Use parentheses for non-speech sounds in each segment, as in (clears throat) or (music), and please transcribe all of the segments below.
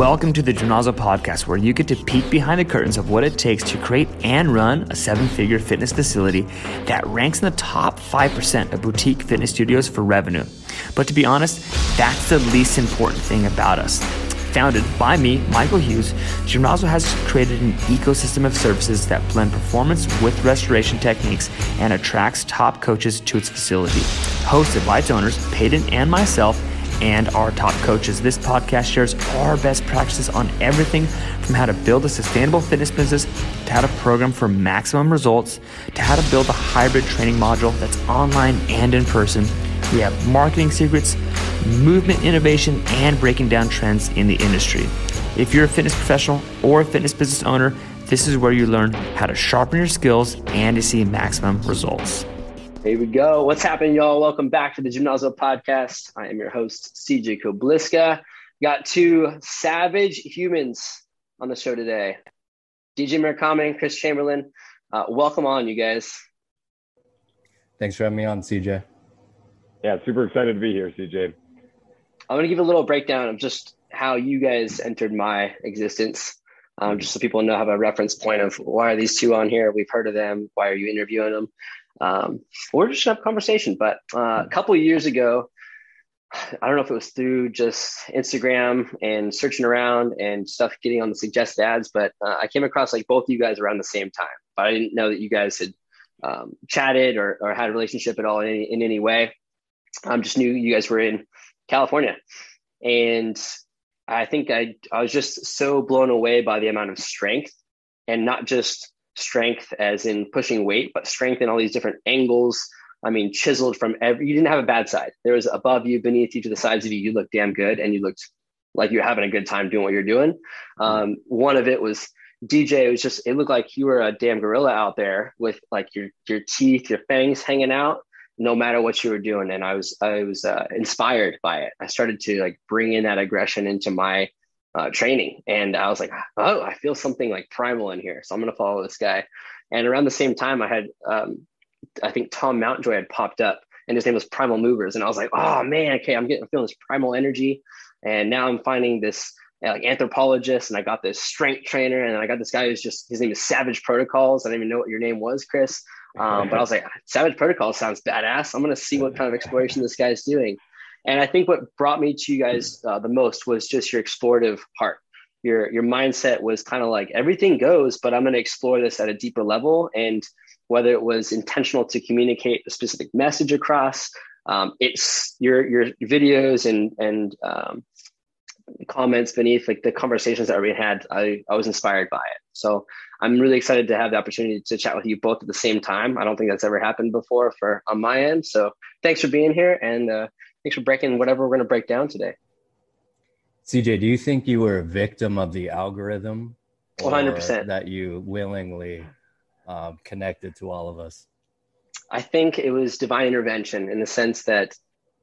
Welcome to the Gymnazo podcast, where you get to peek behind the curtains of what it takes to create and run a seven figure fitness facility that ranks in the top 5% of boutique fitness studios for revenue. But to be honest, that's the least important thing about us. Founded by me, Michael Hughes, Gymnazo has created an ecosystem of services that blend performance with restoration techniques and attracts top coaches to its facility. Hosted by its owners, Peyton and myself, and our top coaches. This podcast shares our best practices on everything from how to build a sustainable fitness business to how to program for maximum results to how to build a hybrid training module that's online and in person. We have marketing secrets, movement innovation, and breaking down trends in the industry. If you're a fitness professional or a fitness business owner, this is where you learn how to sharpen your skills and to see maximum results. Here we go. What's happening, y'all? Welcome back to the Gymnazo podcast. I am your host, CJ Kobliska. Got two savage humans on the show today DJ Murakami and Chris Chamberlain. Uh, welcome on, you guys. Thanks for having me on, CJ. Yeah, super excited to be here, CJ. I'm going to give a little breakdown of just how you guys entered my existence, um, just so people know have a reference point of why are these two on here? We've heard of them. Why are you interviewing them? Um, we're just have conversation. But uh, a couple of years ago, I don't know if it was through just Instagram and searching around and stuff getting on the suggested ads, but uh, I came across like both of you guys around the same time. But I didn't know that you guys had um, chatted or, or had a relationship at all in any, in any way. I um, just knew you guys were in California. And I think I, I was just so blown away by the amount of strength and not just strength as in pushing weight, but strength in all these different angles. I mean, chiseled from every, you didn't have a bad side. There was above you, beneath you, to the sides of you. You looked damn good and you looked like you're having a good time doing what you're doing. Um, one of it was DJ. It was just, it looked like you were a damn gorilla out there with like your, your teeth, your fangs hanging out, no matter what you were doing. And I was, I was uh, inspired by it. I started to like bring in that aggression into my uh, training. And I was like, oh, I feel something like primal in here. So I'm going to follow this guy. And around the same time, I had, um, I think Tom Mountjoy had popped up and his name was Primal Movers. And I was like, oh man, okay, I'm getting, I'm feeling this primal energy. And now I'm finding this like anthropologist and I got this strength trainer and I got this guy who's just, his name is Savage Protocols. I didn't even know what your name was, Chris. Um, but I was like, Savage Protocols sounds badass. I'm going to see what kind of exploration this guy's doing. And I think what brought me to you guys uh, the most was just your explorative heart. Your your mindset was kind of like everything goes, but I'm going to explore this at a deeper level. And whether it was intentional to communicate a specific message across, um, it's your your videos and and um, comments beneath like the conversations that we had. I I was inspired by it. So I'm really excited to have the opportunity to chat with you both at the same time. I don't think that's ever happened before for on my end. So thanks for being here and. Uh, thanks for breaking whatever we're going to break down today. CJ, do you think you were a victim of the algorithm? 100%. That you willingly um, connected to all of us? I think it was divine intervention in the sense that,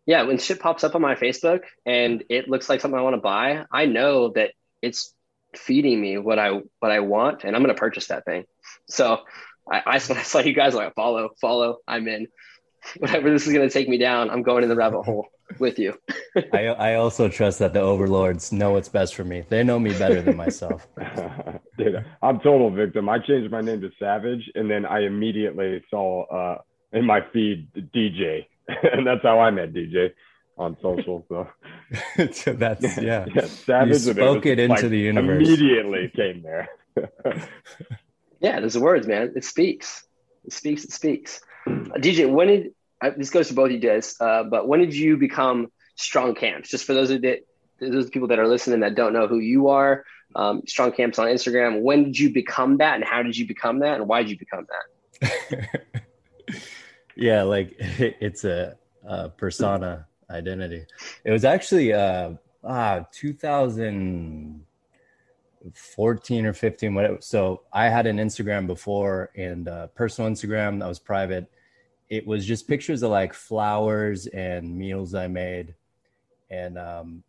yeah, when shit pops up on my Facebook and it looks like something I want to buy, I know that it's feeding me what I what I want, and I'm going to purchase that thing. So I, I (laughs) saw you guys like follow, follow, I'm in. (laughs) whatever this is going to take me down, I'm going in the rabbit hole with you. (laughs) I, I also trust that the overlords know what's best for me. They know me better than myself. (laughs) Dude, I'm total victim. I changed my name to Savage, and then I immediately saw uh, in my feed DJ, and that's how I met DJ on social. So, so that's yeah. yeah Savage. You spoke it, it into like, the universe. Immediately came there. yeah, there's the words, man. It speaks. It speaks. It speaks. (clears throat) DJ, when did this goes to both of you guys? Uh, but when did you become Strong Camps? Just for those of that, those people that are listening that don't know who you are, um, Strong Camps on Instagram. When did you become that, and how did you become that, and why did you become that? (laughs) yeah, like (laughs) it's a, a, persona identity. It was actually uh, ah 2014 or 15 whatever so i had an instagram before and uh, personal instagram that was private it was just pictures of like flowers and meals I made. And um,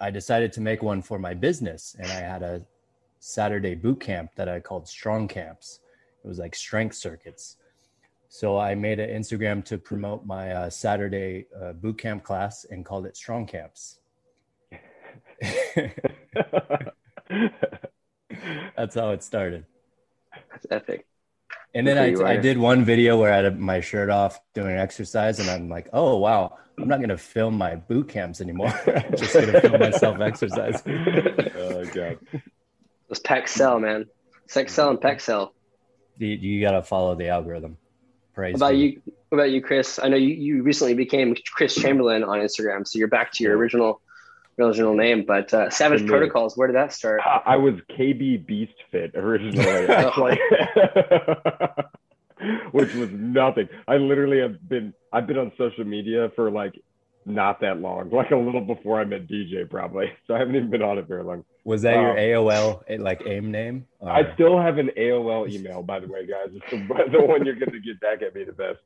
I decided to make one for my business. And I had a Saturday boot camp that I called Strong Camps. It was like strength circuits. So I made an Instagram to promote my uh, Saturday uh, boot camp class and called it Strong Camps. (laughs) (laughs) That's how it started. That's epic. And then I, I did one video where I had my shirt off doing an exercise, and I'm like, oh wow, I'm not gonna film my boot camps anymore. (laughs) I'm just gonna film myself (laughs) exercising. oh god. Those pec sell, man. Sex sell and pec sell. You, you gotta follow the algorithm. Praise What about be. you? What about you, Chris? I know you, you recently became Chris Chamberlain on Instagram, so you're back to your original original name. But uh, Savage Me. Protocols, where did that start? I I was KB Beast Fit originally, (laughs) actually, (laughs) which was nothing. I literally have been I've been on social media for like not that long, (laughs) like a little before I met DJ, probably. So I haven't even been on it very long. Was that your Um, AOL eh, like AIM name? Or- I still have an AOL email, by the way, guys. It's the, the one you're going to get back at me the best.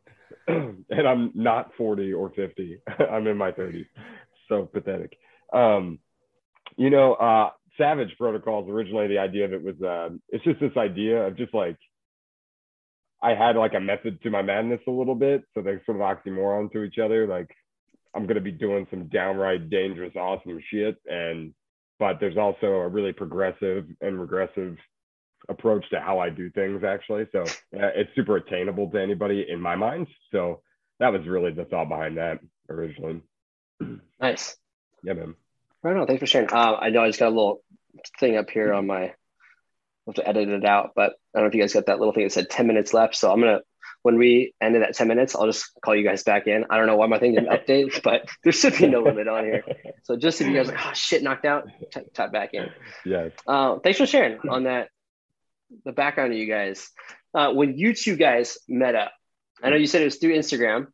(clears throat) and I'm not 40 or 50. I'm in my 30s. So pathetic. Um, you know, uh, Savage Protocols, originally the idea of it was, uh, it's just this idea of just like, I had like a method to my madness a little bit. So they sort of oxymoron to each other. Like, I'm to be doing some downright dangerous, awesome shit. And, but there's also a really progressive and regressive approach to how I do things actually. So uh, it's super attainable to anybody in my mind. So that was really the thought behind that originally. Nice. Yeah, man. Right on. Thanks for sharing. Uh, I know I just got a little thing up here on my. I'll have to edit it out, but I don't know if you guys got that little thing that said 10 minutes left. So I'm gonna when we ended at 10 minutes, I'll just call you guys back in. I don't know why my thing didn't update, (laughs) but there should be no limit on here. So just if you guys are like, oh shit, knocked out, t- type back in. Yeah. Uh, thanks for sharing on that. The background of you guys. Uh, when you two guys met up, I know you said it was through Instagram.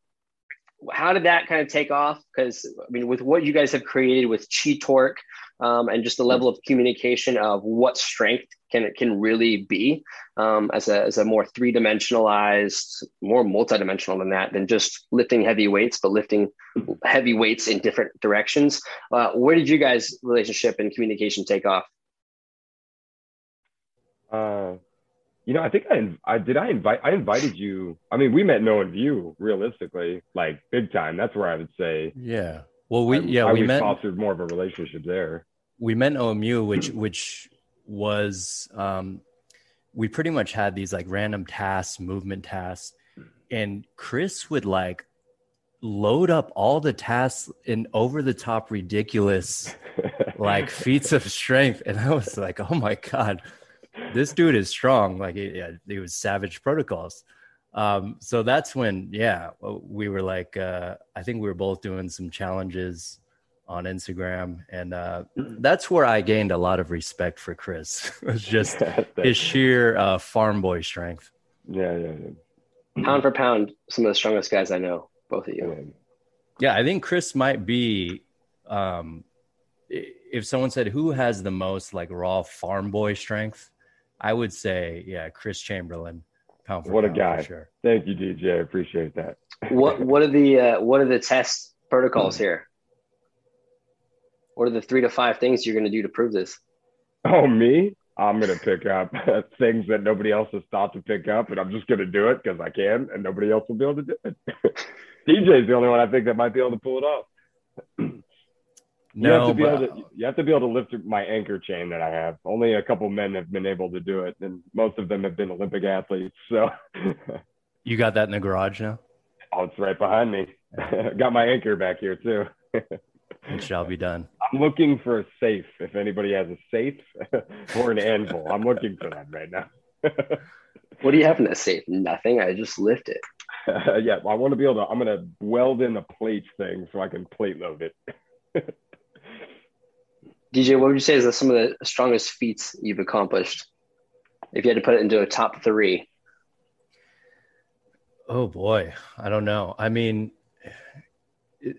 How did that kind of take off? Because I mean, with what you guys have created with Chi Torque, um, and just the level of communication of what strength can it can really be um, as a as a more three dimensionalized, more multidimensional than that than just lifting heavy weights, but lifting heavy weights in different directions. Uh, where did you guys' relationship and communication take off? Uh, you know, I think I, I did. I invite. I invited you. I mean, we met knowing you realistically, like big time. That's where I would say. yeah. Well, we I- yeah I we we met fostered more of a relationship there. we met OMU, which (clears throat) which was um, we pretty much had these like random tasks, movement tasks, and Chris would like load up all the tasks in over the top ridiculous like (laughs) feats of strength, and I was like, oh my god, this dude is strong. Like it, yeah, it was savage protocols. Um, so that's when, yeah, we were like, uh, I think we were both doing some challenges on Instagram, and uh, that's where I gained a lot of respect for Chris. (laughs) it was just (laughs) his sheer uh, farm boy strength. yeah, yeah, yeah. Pound for pound, some of the strongest guys I know, both of you. yeah. Yeah, I think Chris might be. Um, if someone said who has the most like raw farm boy strength, I would say, yeah, Chris Chamberlain. Pound for What a pound, for guy. sure. Thank you, DJ. I appreciate that. What what are the uh, what are the test protocols here? What are the three to five things you're going to do to prove this? Oh, me? I'm gonna pick up (laughs) things that nobody else has thought to pick up, and I'm just gonna do it because I can, and nobody else will be able to do it. (laughs) DJ's the only one I think that might be able to pull it off. (clears throat) You have to be but able to, you have to be able to lift my anchor chain that I have. Only a couple men have been able to do it, and most of them have been Olympic athletes. So, (laughs) you got that in the garage now. oh, it's right behind me. (laughs) Got my anchor back here too. It shall be done. (laughs) I'm looking for a safe. If anybody has a safe or an anvil, I'm looking for that right now. What do you have in that safe? Nothing. I just lift it. yeah, I want to be able to. I'm gonna weld in a plate thing so I can plate load it. DJ, what would you say is some of the strongest feats you've accomplished? If you had to put it into a top three, Oh boy, I don't know. I mean, it-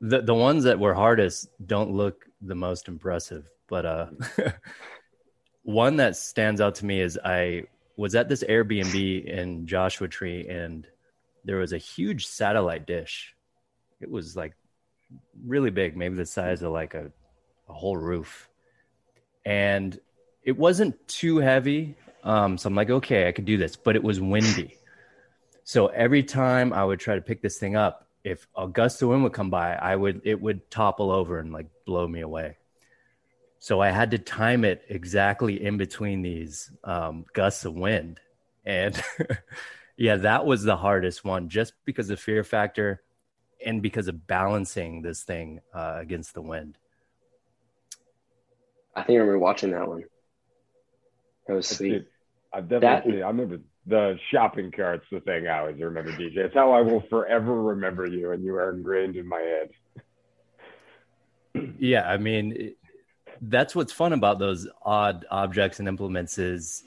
the the ones that were hardest don't look the most impressive, but uh, (laughs) one that stands out to me is I was at this Airbnb in Joshua Tree, and there was a huge satellite dish. It was like really big, maybe the size of like a, a whole roof, and it wasn't too heavy. Um, so I'm like, okay, I could do this, but it was windy. (clears throat) So every time I would try to pick this thing up, if a gust of wind would come by, I would it would topple over and like blow me away. So I had to time it exactly in between these um, gusts of wind, and (laughs) yeah, that was the hardest one, just because the fear factor, and because of balancing this thing uh, against the wind. I think I remember watching that one. That was sweet. I definitely. That, I remember the shopping cart's the thing I always remember, DJ. It's how I will forever remember you, and you are ingrained in my head. (clears throat) yeah, I mean, that's what's fun about those odd objects and implements is,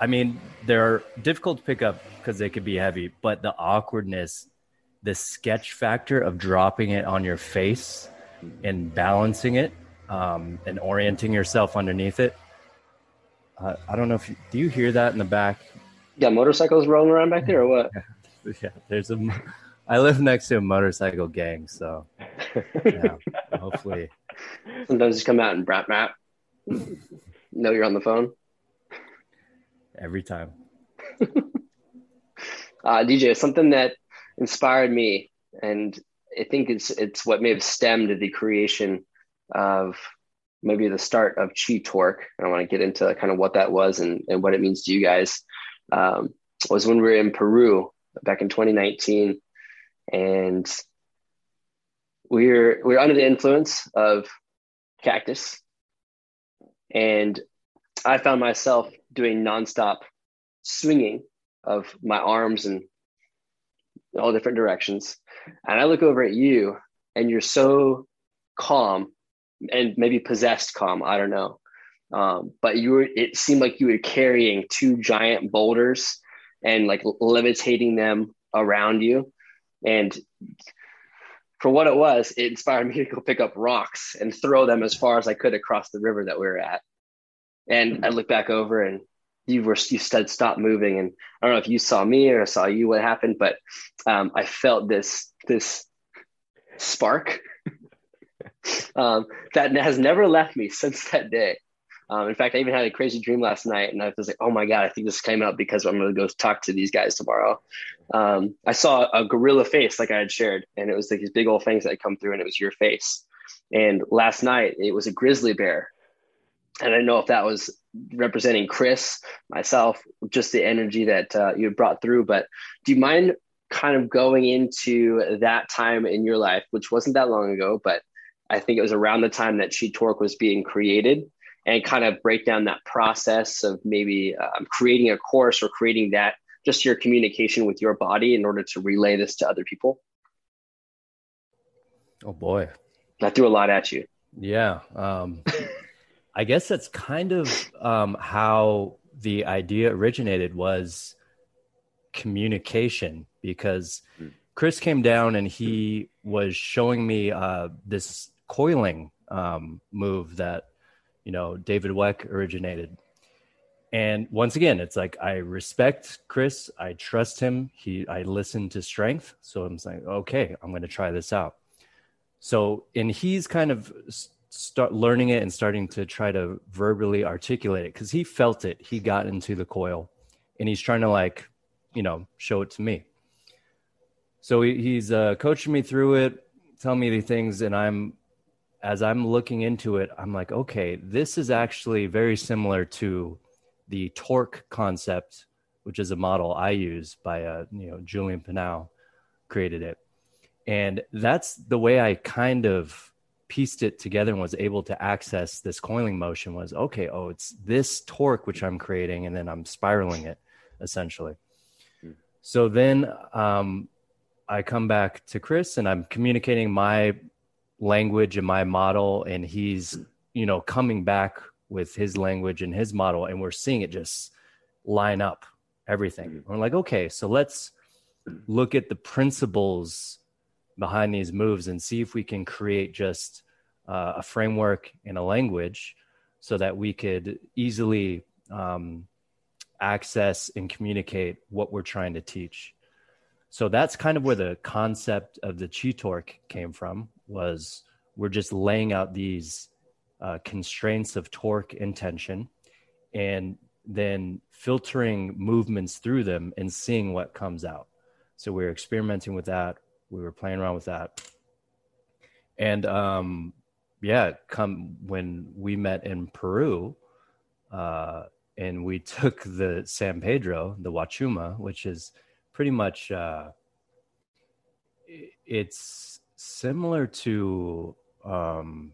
I mean, they're difficult to pick up because they could be heavy, but the awkwardness, the sketch factor of dropping it on your face and balancing it um, and orienting yourself underneath it. Uh, I don't know if you, do you hear that in the back? Yeah, motorcycles rolling around back there or what? (laughs) yeah, there's a. (laughs) I live next to a motorcycle gang, so yeah, hopefully. Sometimes just come out and brap map. know you're on the phone. Every time. (laughs) uh, DJ, something that inspired me, and I think it's it's what may have stemmed the creation of maybe the start of Chi Torque. I want to get into kind of what that was and, and what it means to you guys. Um, was when we were in Peru back in 2019, and we were we're under the influence of cactus, and I found myself doing nonstop swinging of my arms in all different directions, and I look over at you, and you're so calm and maybe possessed calm. I don't know. Um, but you were, it seemed like you were carrying two giant boulders and like levitating them around you. And for what it was, it inspired (laughs) me to go pick up rocks and throw them as far as I could across the river that we were at. And I look back over and you were you said stop moving and I don't know if you saw me or I saw you what happened, but um, I felt this this spark (laughs) um, that has never left me since that day. Um, in fact, I even had a crazy dream last night, and I was like, "Oh my god, I think this came up because I'm going to go talk to these guys tomorrow." Um, I saw a gorilla face, like I had shared, and it was like these big old things that had come through, and it was your face. And last night, it was a grizzly bear, and I don't know if that was representing Chris, myself, just the energy that uh, you brought through. But do you mind kind of going into that time in your life, which wasn't that long ago, but I think it was around the time that Chi Torque was being created and kind of break down that process of maybe um, creating a course or creating that just your communication with your body in order to relay this to other people? Oh boy. I threw a lot at you. Yeah. Um, (laughs) I guess that's kind of um, how the idea originated was communication because hmm. Chris came down and he was showing me uh, this coiling um, move that you know David Weck originated. And once again, it's like I respect Chris, I trust him. He I listen to strength, so I'm saying, okay, I'm going to try this out. So, and he's kind of start learning it and starting to try to verbally articulate it because he felt it. He got into the coil, and he's trying to like, you know, show it to me. So he, he's uh, coaching me through it, telling me the things, and I'm as I'm looking into it, I'm like, okay, this is actually very similar to the torque concept, which is a model I use by uh, you know Julian Pineau created it, and that's the way I kind of pieced it together and was able to access this coiling motion. Was okay, oh, it's this torque which I'm creating, and then I'm spiraling it essentially. Hmm. So then um, I come back to Chris and I'm communicating my language and my model and he's you know coming back with his language and his model and we're seeing it just line up everything mm-hmm. we're like okay so let's look at the principles behind these moves and see if we can create just uh, a framework and a language so that we could easily um, access and communicate what we're trying to teach. So that's kind of where the concept of the torque came from was we're just laying out these uh, constraints of torque and tension and then filtering movements through them and seeing what comes out. So we're experimenting with that we were playing around with that. And um, yeah, come when we met in Peru, uh, and we (laughs) took the San Pedro, the Huachuma, which is pretty much uh, it's similar to um,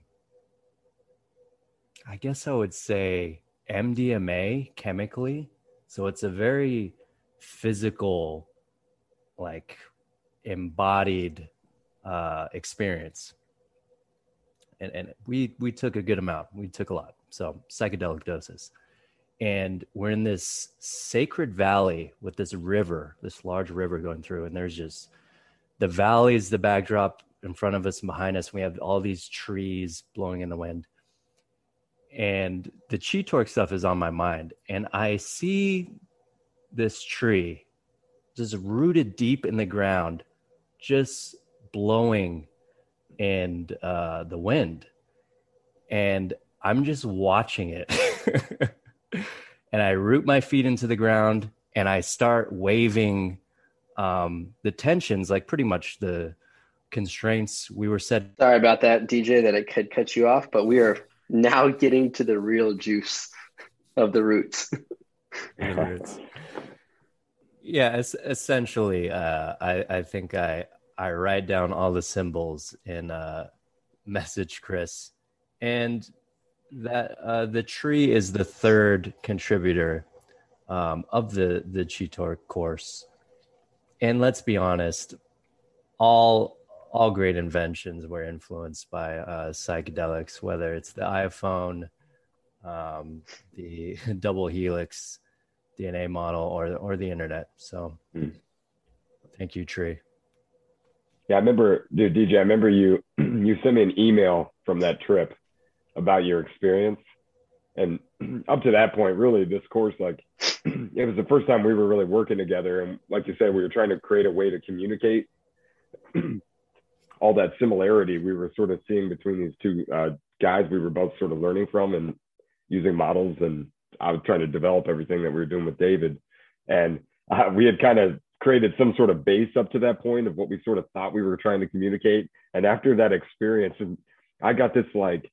I guess I would say MDMA chemically. So it's a very physical, like embodied uh, experience. And, and we we took a good amount. We took a lot. So psychedelic doses. And we're in this sacred valley with this river, this large river going through, and there's just the valley is the backdrop in front of us and behind us. We have all these trees blowing in the wind and the chi torque stuff is on my mind and i see this tree just rooted deep in the ground just blowing in uh, the wind. And i'm just watching it. (laughs) And i root my feet into the ground and i start waving um, the tensions like pretty much the constraints we were set. Sorry about that dj that it could cut you off but we are now getting to the real juice of the roots. Yeah, es- essentially, uh, I, I think I I write down all the symbols in uh, message Chris, and that uh, the tree is the third contributor um, of the the Chi Torque course. And let's be honest, all all great inventions were influenced by uh, psychedelics, whether it's the iPhone, um, the (laughs) double helix DNA model, or or the internet. So, mm. thank you, Tree. Yeah, I remember, dude, DJ. I remember you (clears throat) you sent me an email from that trip about your experience, and (clears throat) up to that point, really, this course, like, (clears throat) it was the first time we were really working together, and like you said, we were trying to create a way to communicate all that similarity we were sort of seeing between these two uh, guys we were both sort of learning from and using models and i was trying to develop everything that we were doing with david. And uh, we had kind of created some sort of base up to that point of what we sort of thought we were trying to communicate. And after that experience and i got this like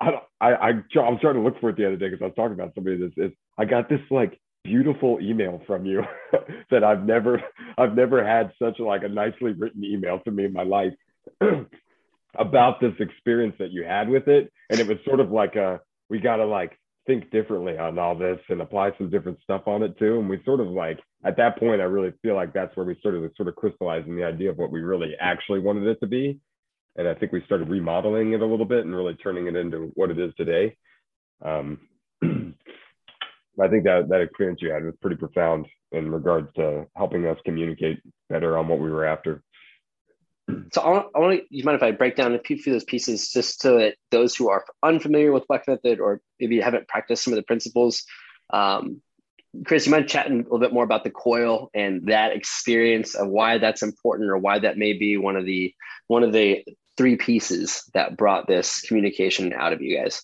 i i, I i'm trying to look for it the other day because i was talking about somebody this is i got this like beautiful email from you (laughs) that I've never I've never had such like a nicely written email to me in my life (clears throat) about this experience that you had with it. And it was sort of like a we got to like think differently on all this and apply some different stuff on it too. And we sort of like at that point I really feel like that's where we started sort of crystallizing the idea of what we really actually wanted it to be. And I think we started remodeling it a little bit and really turning it into what it is today. Um, (clears throat) I think that that experience you had was pretty profound in regards to helping us communicate better on what we were after. So I want, I want to, you mind if I break down a few of those pieces just so that those who are unfamiliar with Weck Method or maybe haven't practiced some of the principles, um, Chris, you mind chatting a little bit more about the coil and that experience of why that's important or why that may be one of the one of the three pieces that brought this communication out of you guys.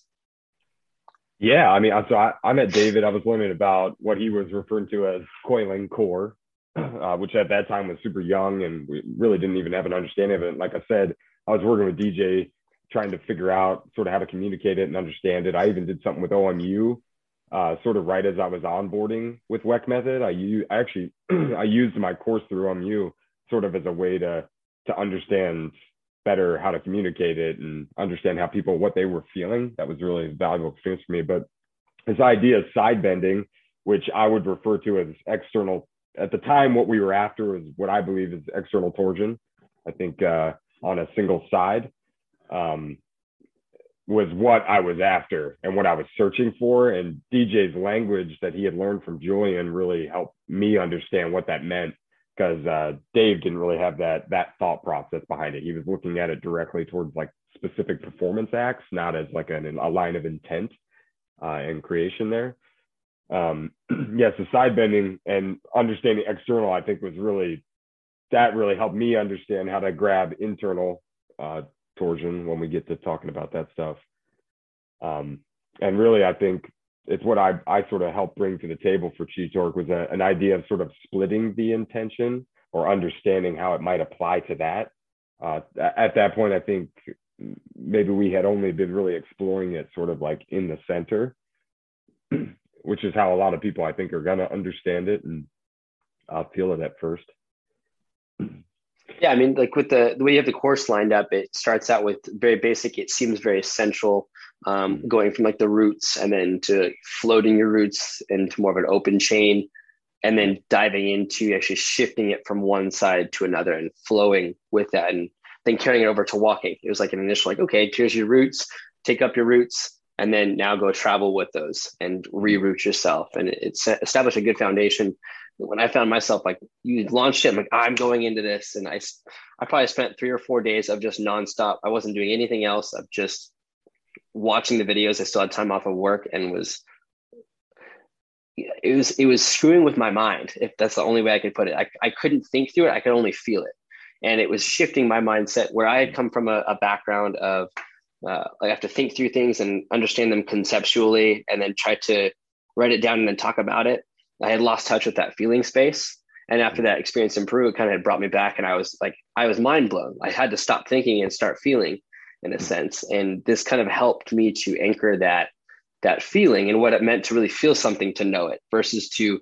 Yeah, I mean, so I, I met David. I was learning about what he was referring to as coiling core, uh, which at that time was super young, and we really didn't even have an understanding of it. Like I said, I was working with DJ, trying to figure out sort of how to communicate it and understand it. I even did something with OMU, uh, sort of right as I was onboarding with Weck Method. I, u- I actually (clears throat) I used my course through OMU sort of as a way to to understand better how to communicate it and understand how people what they were feeling. That was really a valuable experience for me. But this idea of side bending, which I would refer to as external at the time, what we were after was what I believe is external torsion. I think uh, on a single side um, was what I was after and what I was searching for. And DJ's language that he had learned from Julian really helped me understand what that meant because uh, Dave didn't really have that that thought process behind it. He was looking at it directly towards like specific performance acts, not as like an, a line of intent uh, and creation there. Um, (clears throat) yes, the side bending and understanding external, I think, was really that really helped me understand how to grab internal uh, torsion when we get to talking about that stuff. Um, and really, I think it's what I, I sort of helped bring to the table for Chi Torque was a, an idea of sort of splitting the intention or understanding how it might apply to that. Uh, at that point, I think maybe we had only been really exploring it sort of like in the center, which is how a lot of people I think are going to understand it and uh, feel it at first. Yeah, I mean, like with the the way you have the course lined up, it starts out with very basic. It seems very central, um, mm-hmm. going from like the roots and then to floating your roots into more of an open chain, and then diving into actually shifting it from one side to another and flowing with that, and then carrying it over to walking. It was like an initial, like, okay, here's your roots, take up your roots, and then now go travel with those and reroute yourself, and it's established a good foundation when I found myself like you launched it, I'm like I'm going into this, and I I probably spent three or four days of just nonstop. I wasn't doing anything else. Of just watching the videos. I still had time off of work and was it was it was screwing with my mind. If that's the only way I could put it, I I couldn't think through it. I could only feel it, and it was shifting my mindset. Where I had come from a, a background of uh, I have to think through things and understand them conceptually, and then try to write it down and then talk about it I had lost touch with that feeling space. And after that experience in Peru, it kind of brought me back, and I was like, I was mind blown. I had to stop thinking and start feeling, in a sense. And this kind of helped me to anchor that that feeling and what it meant to really feel something to know it, versus to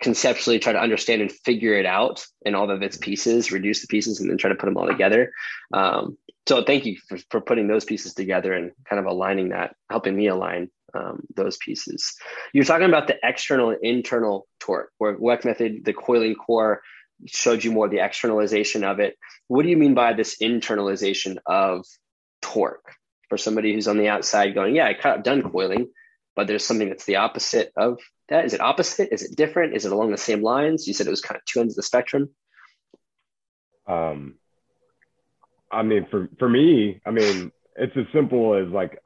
conceptually try to understand and figure it out in all of its pieces, reduce the pieces, and then try to put them all together. Um, so thank you for, for putting those pieces together and kind of aligning that, helping me align um, those pieces. You're talking about the external and internal torque, where Weck method, the coiling core showed you more the externalization of it. What do you mean by this internalization of torque for somebody who's on the outside going, yeah, I kind of done coiling, but there's something that's the opposite of that. Is it opposite? Is it different? Is it along the same lines? You said it was kind of two ends of the spectrum. Um, I mean, for for me, I mean, it's as simple as like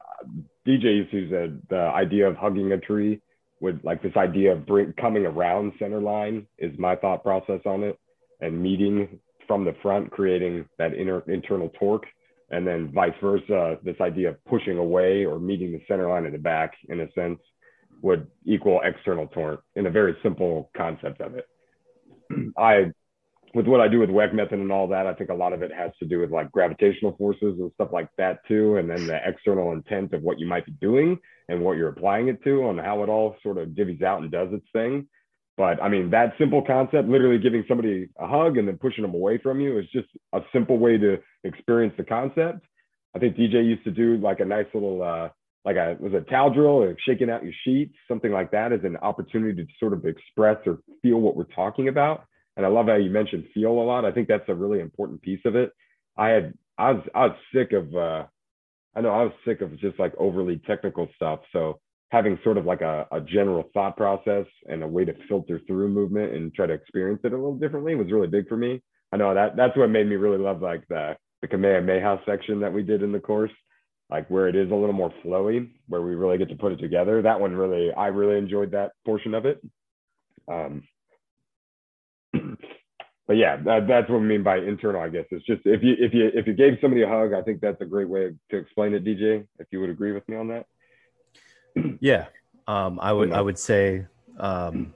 DJ used to the, the idea of hugging a tree with like this idea of bring, coming around center line is my thought process on it and meeting from the front, creating that inner internal torque. And then vice versa, this idea of pushing away or meeting the center line at the back in a sense would equal external torque in a very simple concept of it. (clears throat) I with what I do with Weck method and all that, I think a lot of it has to do with like gravitational forces and stuff like that too. And then the external intent of what you might be doing and what you're applying it to and how it all sort of divvies out and does its thing. But I mean, that simple concept, literally giving somebody a hug and then pushing them away from you is just a simple way to experience the concept. I think DJ used to do like a nice little, uh, like a, was a towel drill or shaking out your sheets, something like that is an opportunity to sort of express or feel what we're talking about and I love how you mentioned feel a lot. I think that's a really important piece of it. I had I was I was sick of uh I know I was sick of just like overly technical stuff. So having sort of like a, a general thought process and a way to filter through movement and try to experience it a little differently was really big for me. I know that that's what made me really love like the the Kamehameha section that we did in the course, like where it is a little more flowy, where we really get to put it together. That one really, I really enjoyed that portion of it. Um, (clears throat) but yeah, that, that's what we mean by internal. I guess it's just if you if you if you gave somebody a hug, I think that's a great way to explain it, DJ. If you would agree with me on that. (clears throat) Yeah, um, I would I would say um,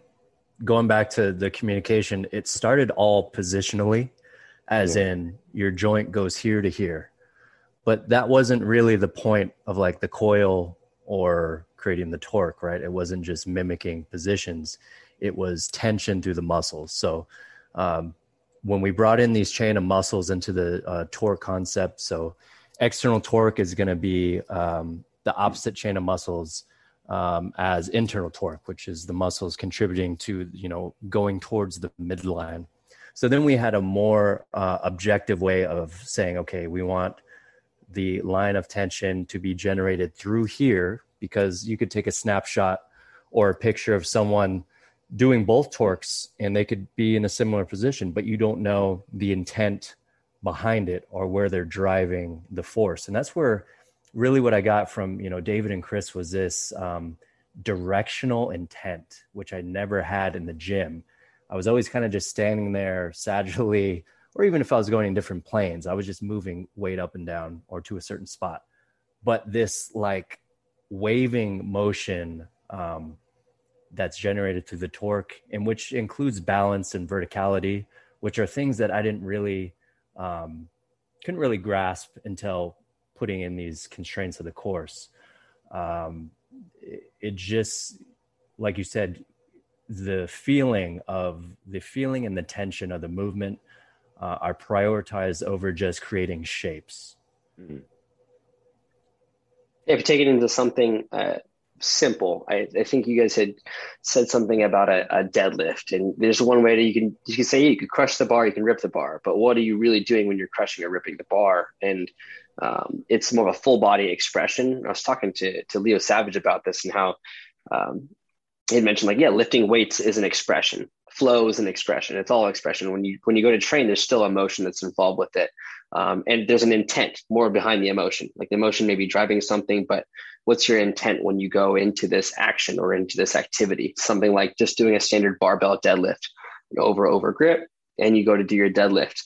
going back to the communication, it started all positionally, as yeah. in your joint goes here to here, but that wasn't really the point of like the coil or creating the torque, right? It wasn't just mimicking positions it was tension through the muscles. So um, when we brought in these chain of muscles into the uh, torque concept, so external torque is going to be um, the opposite chain of muscles um, as internal torque, which is the muscles contributing to you know going towards the midline. So then we had a more uh, objective way of saying, okay, we want the line of tension to be generated through here because you could take a snapshot or a picture of someone doing both torques and they could be in a similar position, but you don't know the intent behind it or where they're driving the force. And that's where really what I got from, you know, David and Chris was this um, directional intent, which I never had in the gym. I was always kind of just standing there (laughs) sagittally, or even if I was going in different planes, I was just moving weight up and down or to a certain spot. But this like waving motion, um, that's generated through the torque, and which includes balance and verticality, which are things that I didn't really um, couldn't really grasp until putting in these constraints of the course. Um, it, it just, like you said, the feeling of the feeling and the tension of the movement uh, are prioritized over just creating shapes. Mm-hmm. If you take it into something uh, simple, I, I, think you guys had said something about a, a, deadlift, and there's one way that you can you can say you could crush the bar, you can rip the bar, but what are you really doing when you're crushing or ripping the bar? And um, it's more of a full body expression. I was talking to to Leo Savage about this and how um, he mentioned like yeah, lifting weights is an expression, flow is an expression. It's all expression. When you when you go to train, there's still emotion that's involved with it, um, and there's an intent more behind the emotion. Like the emotion may be driving something, but what's your intent when you go into this action or into this activity? Something like just doing a standard barbell deadlift, over over grip, and you go to do your deadlift.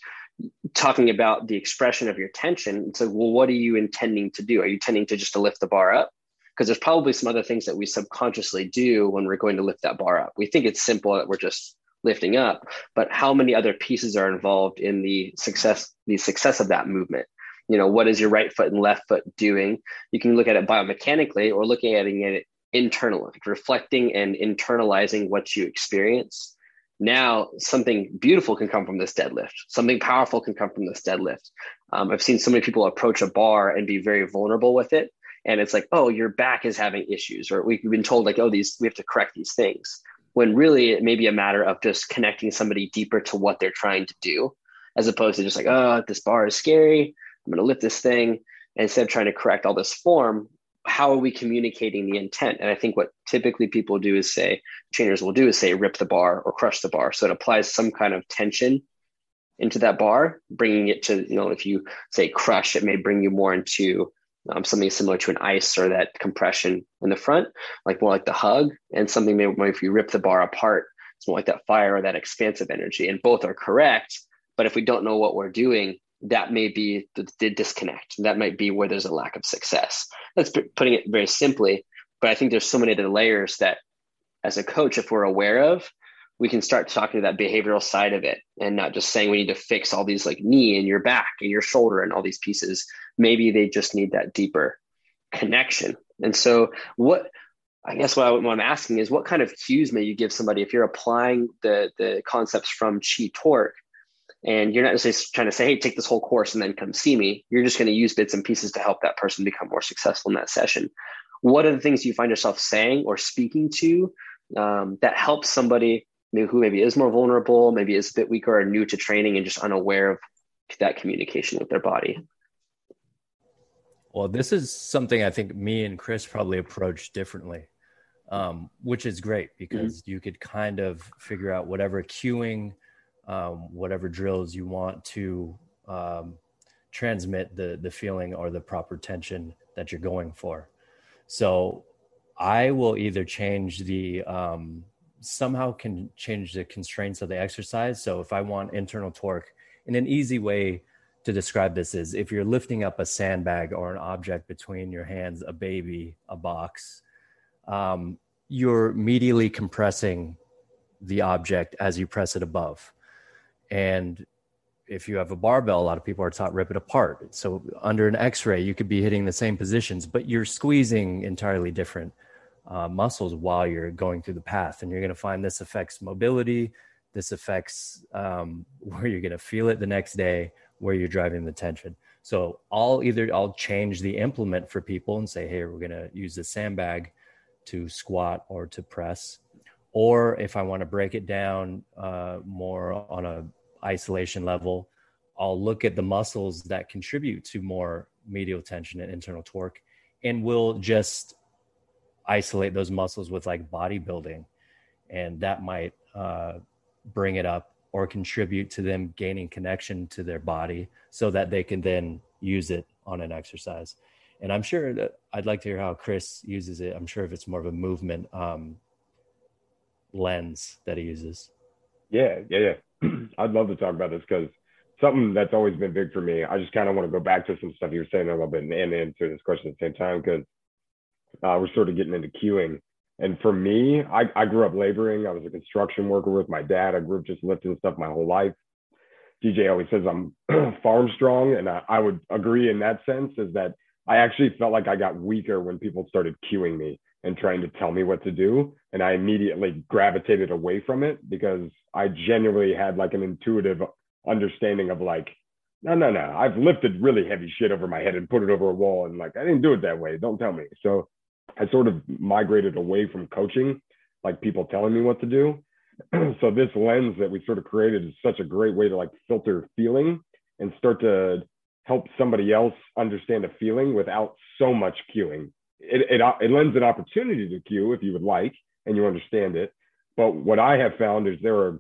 Talking about the expression of your tension, it's like, well, what are you intending to do? Are you intending to just to lift the bar up? because there's probably some other things that we subconsciously do when we're going to lift that bar up. We think it's simple that we're just lifting up, but how many other pieces are involved in the success the success of that movement? You know, what is your right foot and left foot doing? You can look at it biomechanically or looking at it internally, like reflecting and internalizing what you experience. Now, something beautiful can come from this deadlift. Something powerful can come from this deadlift. Um, I've seen so many people approach a bar and be very vulnerable with it and it's like oh your back is having issues or we've been told like oh these we have to correct these things when really it may be a matter of just connecting somebody deeper to what they're trying to do as opposed to just like oh this bar is scary. I'm going to lift this thing. And instead of trying to correct all this form how are we communicating the intent? And i think what typically people do is say trainers will do is say rip the bar or crush the bar. So it applies some kind of tension into that bar bringing it to you know if you say crush it may bring you more into um, something similar to an ice or that compression in the front, like more like the hug, and something maybe if you rip the bar apart, it's more like that fire or that expansive energy. And both are correct, but if we don't know what we're doing, that may be the, the disconnect. That might be where there's a lack of success. That's putting it very simply, but I think there's so many other layers that, as a coach, if we're aware of, we can start talking to that behavioral side of it and not just saying we need to fix all these like knee and your back and your shoulder and all these pieces. Maybe they just need that deeper connection. And so what i guess what, I, what i'm asking is what kind of cues may you give somebody if you're applying the the concepts from chi torque and you're not necessarily trying to say hey take this whole course and then come see me. You're just going to use bits and pieces to help that person become more successful in that session. What are the things you find yourself saying or speaking to um, that helps somebody who maybe is more vulnerable, maybe is a bit weaker or new to training and just unaware of that communication with their body. Well, this is something I think me and Chris probably approach differently, um, which is great because mm-hmm. you could kind of figure out whatever cueing, um, whatever drills you want to um, transmit the the feeling or the proper tension that you're going for. So I will either change the um, somehow can change the constraints of the exercise. So if I want internal torque, in an easy way to describe this is if you're lifting up a sandbag or an object between your hands, a baby, a box, um, you're medially compressing the object as you press it above. And if you have a barbell, a lot of people are taught rip it apart. So under an X-ray, you could be hitting the same positions, but you're squeezing entirely different uh, muscles while you're going through the path. And you're going to find this affects mobility. This affects um, (laughs) where you're going to feel it the next day, where you're driving the tension. So I'll either I'll change the implement for people and say, hey, we're going to use the sandbag to squat or to press. Or if I want to break it down uh, more on a isolation level, I'll look at the muscles that contribute to more medial tension and internal torque, and we'll just isolate those muscles with like bodybuilding and that might uh, bring it up or contribute to them gaining connection to their body so that they can then use it on an exercise. And i'm sure that i'd like to hear how chris uses it. I'm sure if it's more of a movement um, lens that he uses. Yeah yeah yeah. (clears throat) I'd love to talk about this because something that's always been big for me i just kind of want to go back to some stuff you were saying a little bit and answer this question at the same time because uh, we're sort of getting into cueing. And for me, I, I grew up laboring. I was a construction worker with my dad. I grew up just lifting stuff my whole life. DJ always says I'm (clears throat) farm strong, and I, I would agree in that sense. Is that I actually felt like I got weaker when people started cueing me and trying to tell me what to do, and I immediately gravitated away from it because I genuinely had like an intuitive understanding of like, no, no, no, I've lifted really heavy shit over my head and put it over a wall, and like I didn't do it that way. Don't tell me. So I sort of migrated away from coaching, like people telling me what to do. (clears throat) so this lens that we sort of created is such a great way to like filter feeling and start to help somebody else understand a feeling without so much cueing. It, it, it lends an opportunity to cue if you would like and you understand it. But what I have found is there are,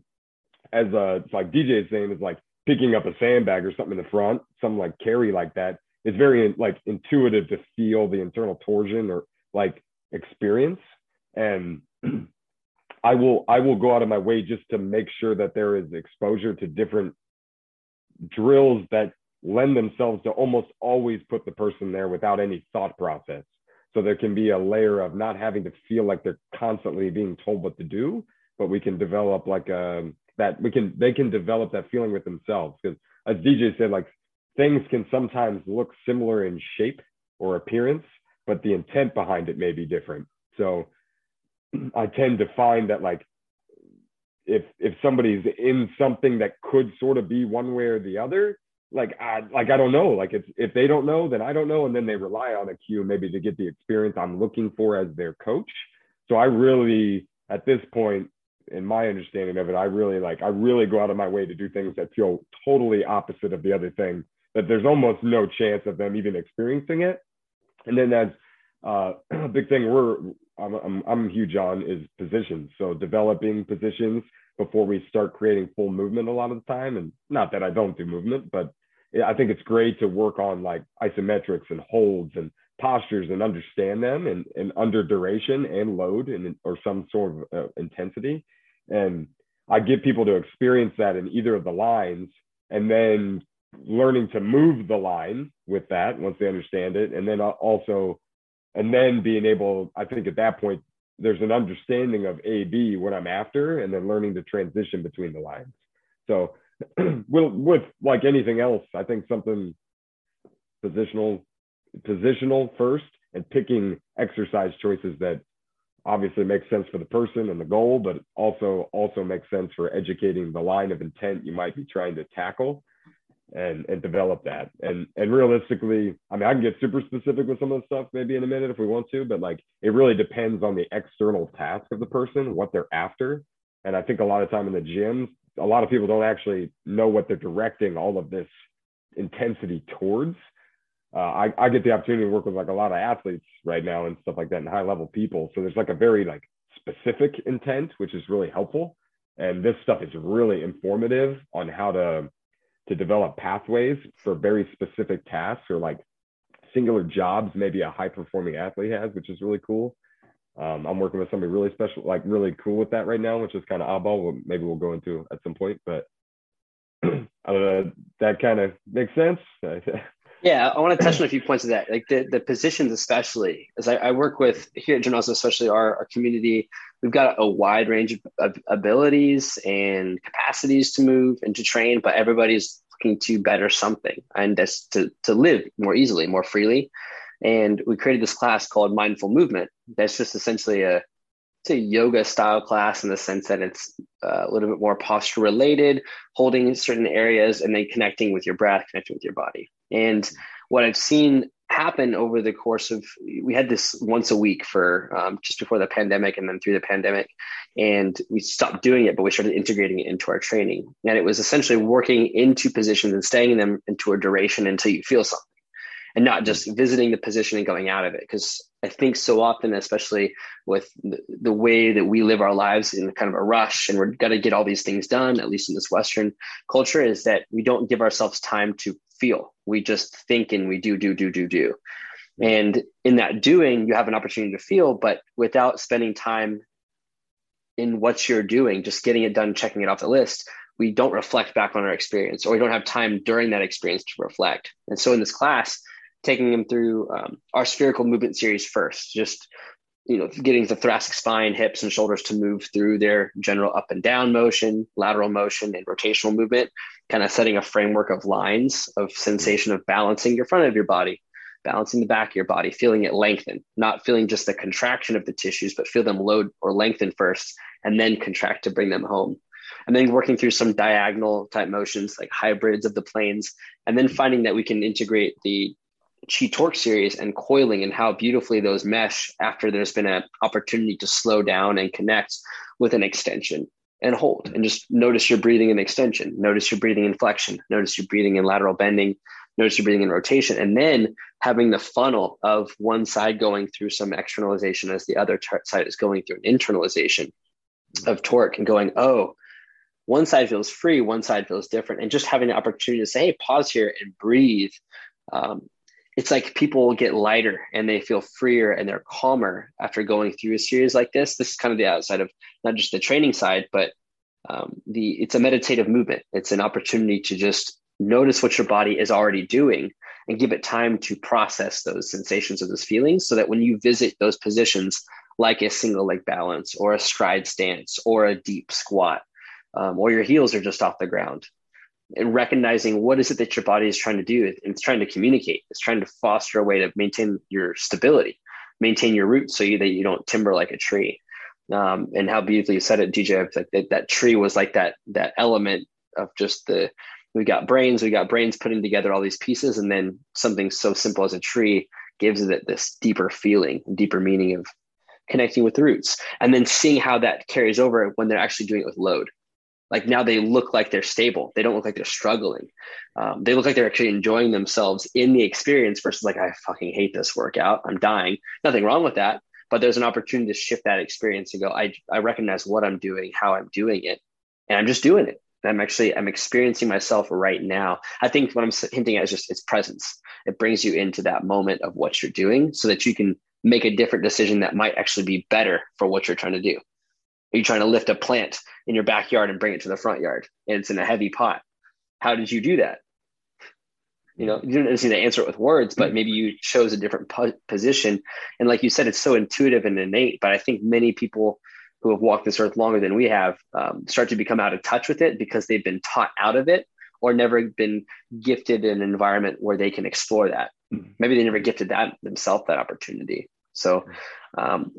as uh, a, like DJ is saying, is like picking up a sandbag or something in the front, something like carry like that. It's very like intuitive to feel the internal torsion or like experience. And (clears throat) I will I will go out of my way just to make sure that there is exposure to different drills that lend themselves to almost always put the person there without any thought process. So there can be a layer of not having to feel like they're constantly being told what to do, but we can develop like a that we can they can develop that feeling with themselves because as DJ said, like things can sometimes look similar in shape or appearance, but the intent behind it may be different. So I tend to find that like if if somebody's in something that could sort of be one way or the other, like I like I don't know. Like if if they don't know, then I don't know, and then they rely on a cue maybe to get the experience I'm looking for as their coach. So I really at this point in my understanding of it, I really like I really go out of my way to do things that feel totally opposite of the other thing. That there's almost no chance of them even experiencing it. And then that's uh, (clears throat) a big thing we're I'm, I'm, I'm huge on is positions. So developing positions before we start creating full movement a lot of the time. And not that I don't do movement, but I think it's great to work on like isometrics and holds and postures and understand them and, and under duration and load and or some sort of uh, intensity. And I get people to experience that in either of the lines and then learning to move the line with that once they understand it. And then also and then being able, I think at that point, there's an understanding of A, B, what I'm after, and then learning to transition between the lines. So, (clears throat) with, with like anything else, I think something positional, positional first, and picking exercise choices that obviously make sense for the person and the goal, but also also makes sense for educating the line of intent you might be trying to tackle and and develop that. And and realistically, I mean, I can get super specific with some of the stuff maybe in a minute if we want to, but like it really depends on the external task of the person, what they're after. And I think a lot of time in the gyms, a lot of people don't actually know what they're directing all of this intensity towards. Uh, I, I get the opportunity to work with like a lot of athletes right now and stuff like that and high level people. So there's like a very like specific intent, which is really helpful. And this stuff is really informative on how to to develop pathways for very specific tasks or like singular jobs maybe a high performing athlete has, which is really cool. Um, I'm working with somebody really special, like really cool with that right now, which is kind of oddball. Maybe we'll go into at some point, but (clears throat) I don't know. That kind of makes sense. (laughs) yeah, I want to touch on a few points of that, like the, the positions, especially as I, I work with here at Gymnazo, especially our, our community. We've got a wide range of, of abilities and capacities to move and to train, but everybody's looking to better something and that's to, to live more easily, more freely. And we created this class called Mindful Movement. That's just essentially a it's a yoga style class in the sense that it's uh, a little bit more posture related, holding certain areas and then connecting with your breath, connecting with your body. And what I've seen happen over the course of we had this once a week for um, just before the pandemic and then through the pandemic and we stopped doing it but we started integrating it into our training. And it was essentially working into positions and staying in them into a duration until you feel something and not just visiting the position and going out of it. Because i think so often especially with the, the, way that we live our lives in kind of a rush and we're got to get all these things done at least in this western culture is that we don't give ourselves time to feel. We just think and we do do do do do. And in that doing you have an opportunity to feel but without spending time in what you're doing just getting it done checking it off the list we don't reflect back on our experience or we don't have time during that experience to reflect. And so in this class taking them through um, our spherical movement series first, just you know, getting the thoracic spine, hips, and shoulders to move through their general up and down motion, lateral motion, and rotational movement. Kind of setting a framework of lines of sensation of balancing your front of your body, balancing the back of your body, feeling it lengthen, not feeling just the contraction of the tissues, but feel them load or lengthen first and then contract to bring them home. And then working through some diagonal type motions like hybrids of the planes, and then finding that we can integrate the chi torque series and coiling and how beautifully those mesh after there's been an opportunity to slow down and connect with an extension and hold and just notice your breathing in extension notice your breathing in flexion notice your breathing in lateral bending notice your breathing in rotation and then having the funnel of one side going through some externalization as the other t- side is going through an internalization of torque and going oh one side feels free one side feels different and just having the opportunity to say hey pause here and breathe um, it's like people get lighter and they feel freer and they're calmer after going through a series like this. This is kind of the outside of not just the training side, but um, the it's a meditative movement. It's an opportunity to just notice what your body is already doing and give it time to process those sensations or those feelings, so that when you visit those positions, like a single leg balance or a stride stance or a deep squat, um, or your heels are just off the ground, and recognizing what is it that your body is trying to do it's trying to communicate. It's trying to foster a way to maintain your stability maintain your roots so you, that you don't timber like a tree. Um, and how beautifully you said it dj like that, that tree was like that that element of just the we got brains we got brains putting together all these pieces and then something so simple as a tree gives it this deeper feeling deeper meaning of connecting with the roots. And then seeing how that carries over when they're actually doing it with load like now they look like they're stable. They don't look like they're struggling. Um, they look like they're actually enjoying themselves in the experience versus like i fucking hate this workout. I'm dying. Nothing wrong with that but there's an opportunity to shift that experience and go i, I recognize what i'm doing how i'm doing it and i'm just doing it. I'm actually i'm experiencing myself right now. I think what i'm hinting at is just its presence. It brings you into that moment of what you're doing so that you can make a different decision that might actually be better for what you're trying to do are you trying to lift a plant in your backyard and bring it to the front yard and it's in a heavy pot? How did you do that? You know, you didn't necessarily answer it with words, but maybe you chose a different po- position. And like you said, it's so intuitive and innate. But I think many people who have walked this earth longer than we have um, start to become out of touch with it because they've been taught out of it or never been gifted an environment where they can explore that. Mm-hmm. Maybe they never gifted that themselves that opportunity. So um,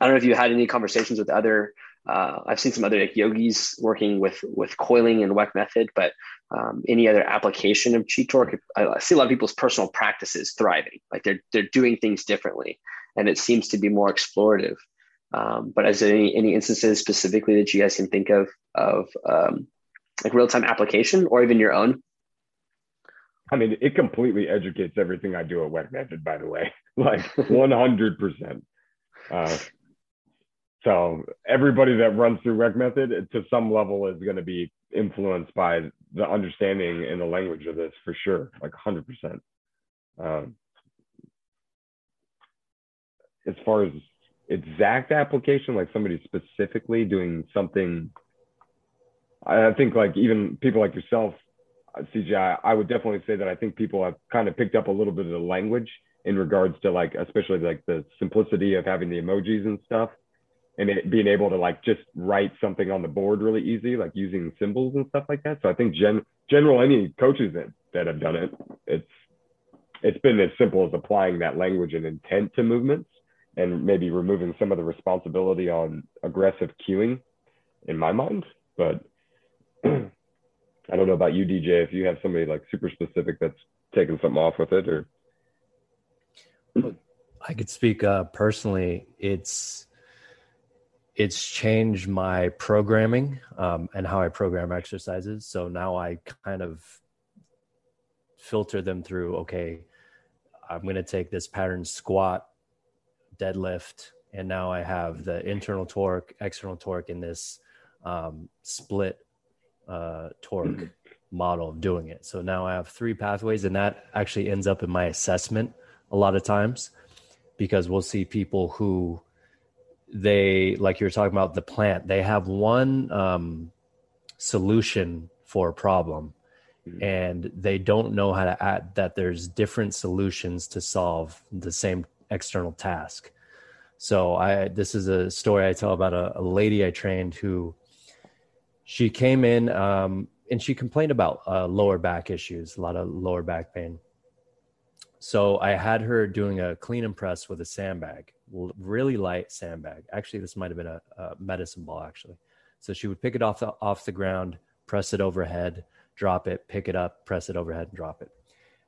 I don't know if you had any conversations with other. Uh, I've seen some other like yogis working with with coiling and Weck method, but um, any other application of Chi Torque, I see a lot of people's personal practices thriving. Like they're they're doing things differently, and it seems to be more explorative. Um, but is there any any instances specifically that you guys can think of of um, like real time application or even your own? I mean, it completely educates everything I do at Weck Method. By the way, (laughs) like one hundred percent. So everybody that runs through Weck Method to some level is going to be influenced by the understanding and the language of this for sure, like 100%. Um, as far as exact application, like somebody specifically doing something, I think like even people like yourself, uh, CJ, I would definitely say that I think people have kind of picked up a little bit of the language in regards to like, especially like the simplicity of having the emojis and stuff and it, being able to like just write something on the board really easy, like using symbols and stuff like that. So I think gen general any coaches that that have done it, it's it's been as simple as applying that language and intent to movements and maybe removing some of the responsibility on aggressive cueing in my mind. But (clears throat) I don't know about you, DJ, if you have somebody like super specific that's taking something off with it or I could speak uh, personally. It's it's changed my programming um, and how I program exercises. So now I kind of filter them through okay, I'm going to take this pattern squat, deadlift, and now I have the internal torque, external torque in this um, split uh, torque model of doing it. So now I have three pathways, and that actually ends up in my assessment a lot of times because we'll see people who they like you were talking about the plant they have one um, solution for a problem mm-hmm. and they don't know how to add that there's different solutions to solve the same external task so i this is a story i tell about a, a lady i trained who she came in um, and she complained about uh, lower back issues, a lot of lower back pain. So I had her doing a clean and press with a sandbag, really light sandbag. Actually, this might have been a, a medicine ball, actually. So she would pick it off the, off the ground, press it overhead, drop it, pick it up, press it overhead, and drop it.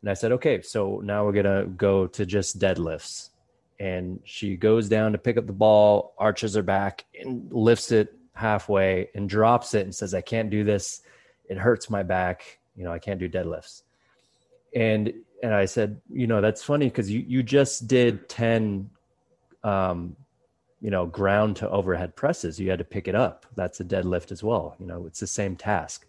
And I said, okay, so now we're gonna go to just deadlifts. And she goes down to pick up the ball, arches her back, and lifts it halfway and drops it and says, I can't do this. It hurts my back. You know, I can't do deadlifts. And and I said, you know, that's funny because you you just did 10 um, you know, ground to overhead presses. You had to pick it up. That's a deadlift as well. You know, it's the same task.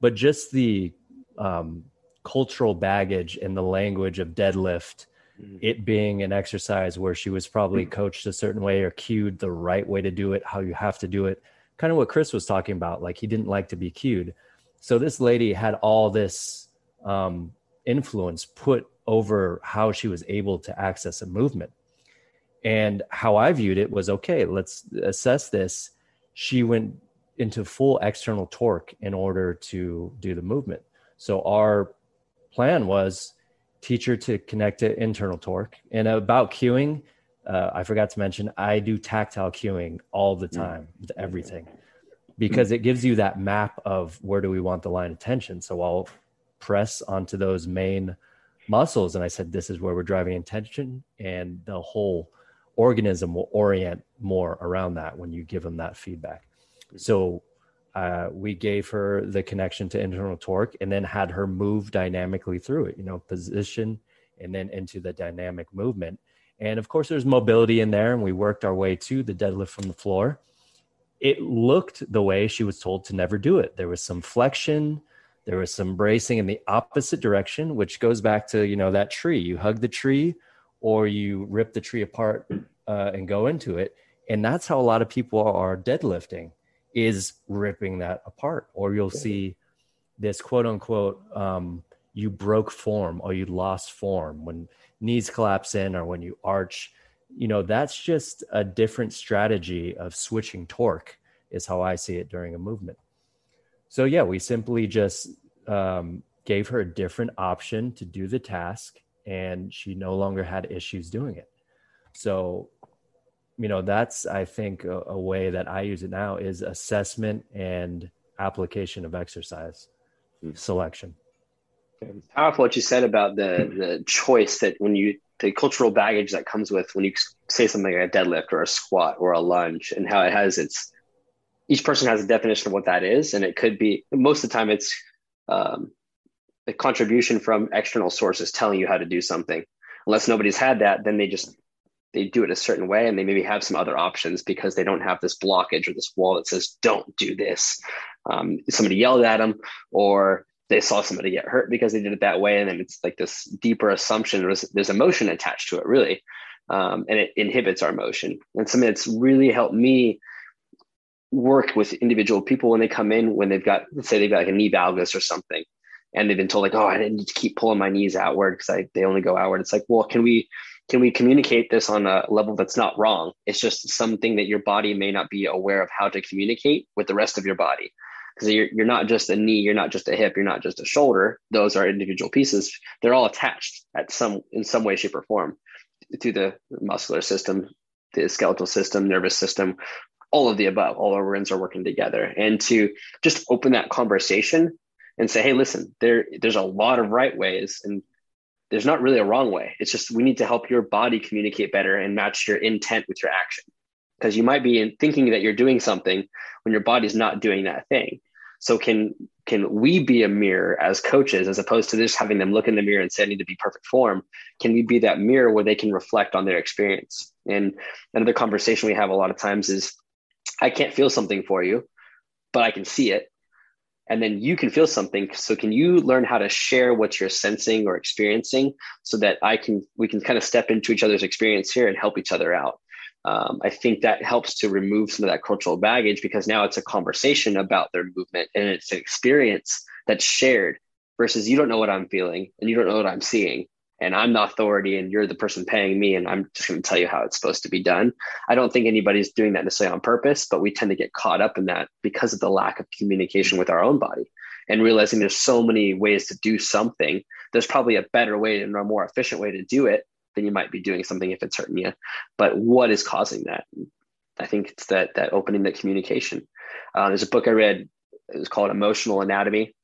But just the um, cultural baggage and the language of deadlift, mm. it being an exercise where she was probably (clears throat) coached a certain way or cued the right way to do it, how you have to do it. Kind of what Chris was talking about. Like he didn't like to be cued. So this lady had all this um, influence put over how she was able to access a movement. And how I viewed it was okay, let's assess this. She went into full external torque in order to do the movement. So our plan was teach her to connect to internal torque. And about cueing, uh, I forgot to mention, I do tactile cueing all the mm. time with everything because it gives you that map of where do we want the line of tension. So I'll press onto those main muscles. And I said, this is where we're driving intention. And the whole organism will orient more around that when you give them that feedback. So uh, we gave her the connection to internal torque and then had her move dynamically through it, you know, position and then into the dynamic movement. And of course, there's mobility in there, and we worked our way to the deadlift from the floor. It looked the way she was told to never do it. There was some flexion, there was some bracing in the opposite direction, which goes back to, you know, that tree. You hug the tree or you rip the tree apart uh, and go into it. And that's how a lot of people are deadlifting is ripping that apart. Or you'll see this quote unquote, um, you broke form or you lost form when knees collapse in or when you arch. You know, that's just a different strategy of switching torque, is how I see it during a movement. So, yeah, we simply just um, gave her a different option to do the task and she no longer had issues doing it. So, you know, that's I think a, a way that I use it now is assessment and application of exercise mm. selection. It's powerful what you said about the the choice that when you the cultural baggage that comes with when you say something like a deadlift or a squat or a lunge and how it has its each person has a definition of what that is and it could be most of the time it's um, a contribution from external sources telling you how to do something. Unless nobody's had that, then they just they do it a certain way and they maybe have some other options because they don't have this blockage or this wall that says don't do this. Um, somebody yelled at them or they saw somebody get hurt because they did it that way. And then it's like this deeper assumption there's, there's emotion attached to it really. Um, and it inhibits our motion and something that's really helped me work with individual people when they come in when they've got let's say they've got like a knee valgus or something and they've been told like, oh, I need to keep pulling my knees outward because they only go outward. It's like, well, can we can we communicate this on a level that's not wrong? It's just something that your body may not be aware of how to communicate with the rest of your body. Because you're, you're not just a knee, you're not just a hip, you're not just a shoulder. Those are individual pieces. They're all attached at some in some way, shape, or form to the muscular system, the skeletal system, nervous system, all of the above. All our organs are working together. And to just open that conversation and say, hey, listen, there there's a lot of right ways and there's not really a wrong way. It's just we need to help your body communicate better and match your intent with your action. Because you might be in thinking that you're doing something when your body's not doing that thing. So can can we be a mirror as coaches as opposed to just having them look in the mirror and say I need to be perfect form? Can we be that mirror where they can reflect on their experience? And another conversation we have a lot of times is I can't feel something for you, but I can see it and then you can feel something. So can you learn how to share what you're sensing or experiencing so that i can we can kind of step into each other's experience here and help each other out? Um, i think that helps to remove some of that cultural baggage because now it's a conversation about their movement and it's an experience that's shared versus you don't know what i'm feeling and you don't know what i'm seeing and I'm the authority and you're the person paying me and I'm just going to tell you how it's supposed to be done. I don't think anybody's doing that necessarily on purpose, but we tend to get caught up in that because of the lack of communication with our own body. and realizing there's so many ways to do something. There's probably a better way and a more efficient way to do it than you might be doing something if it's hurting you. But what is causing that? I think it's that that opening that communication. Uh, there's a book I read. It was called Emotional Anatomy,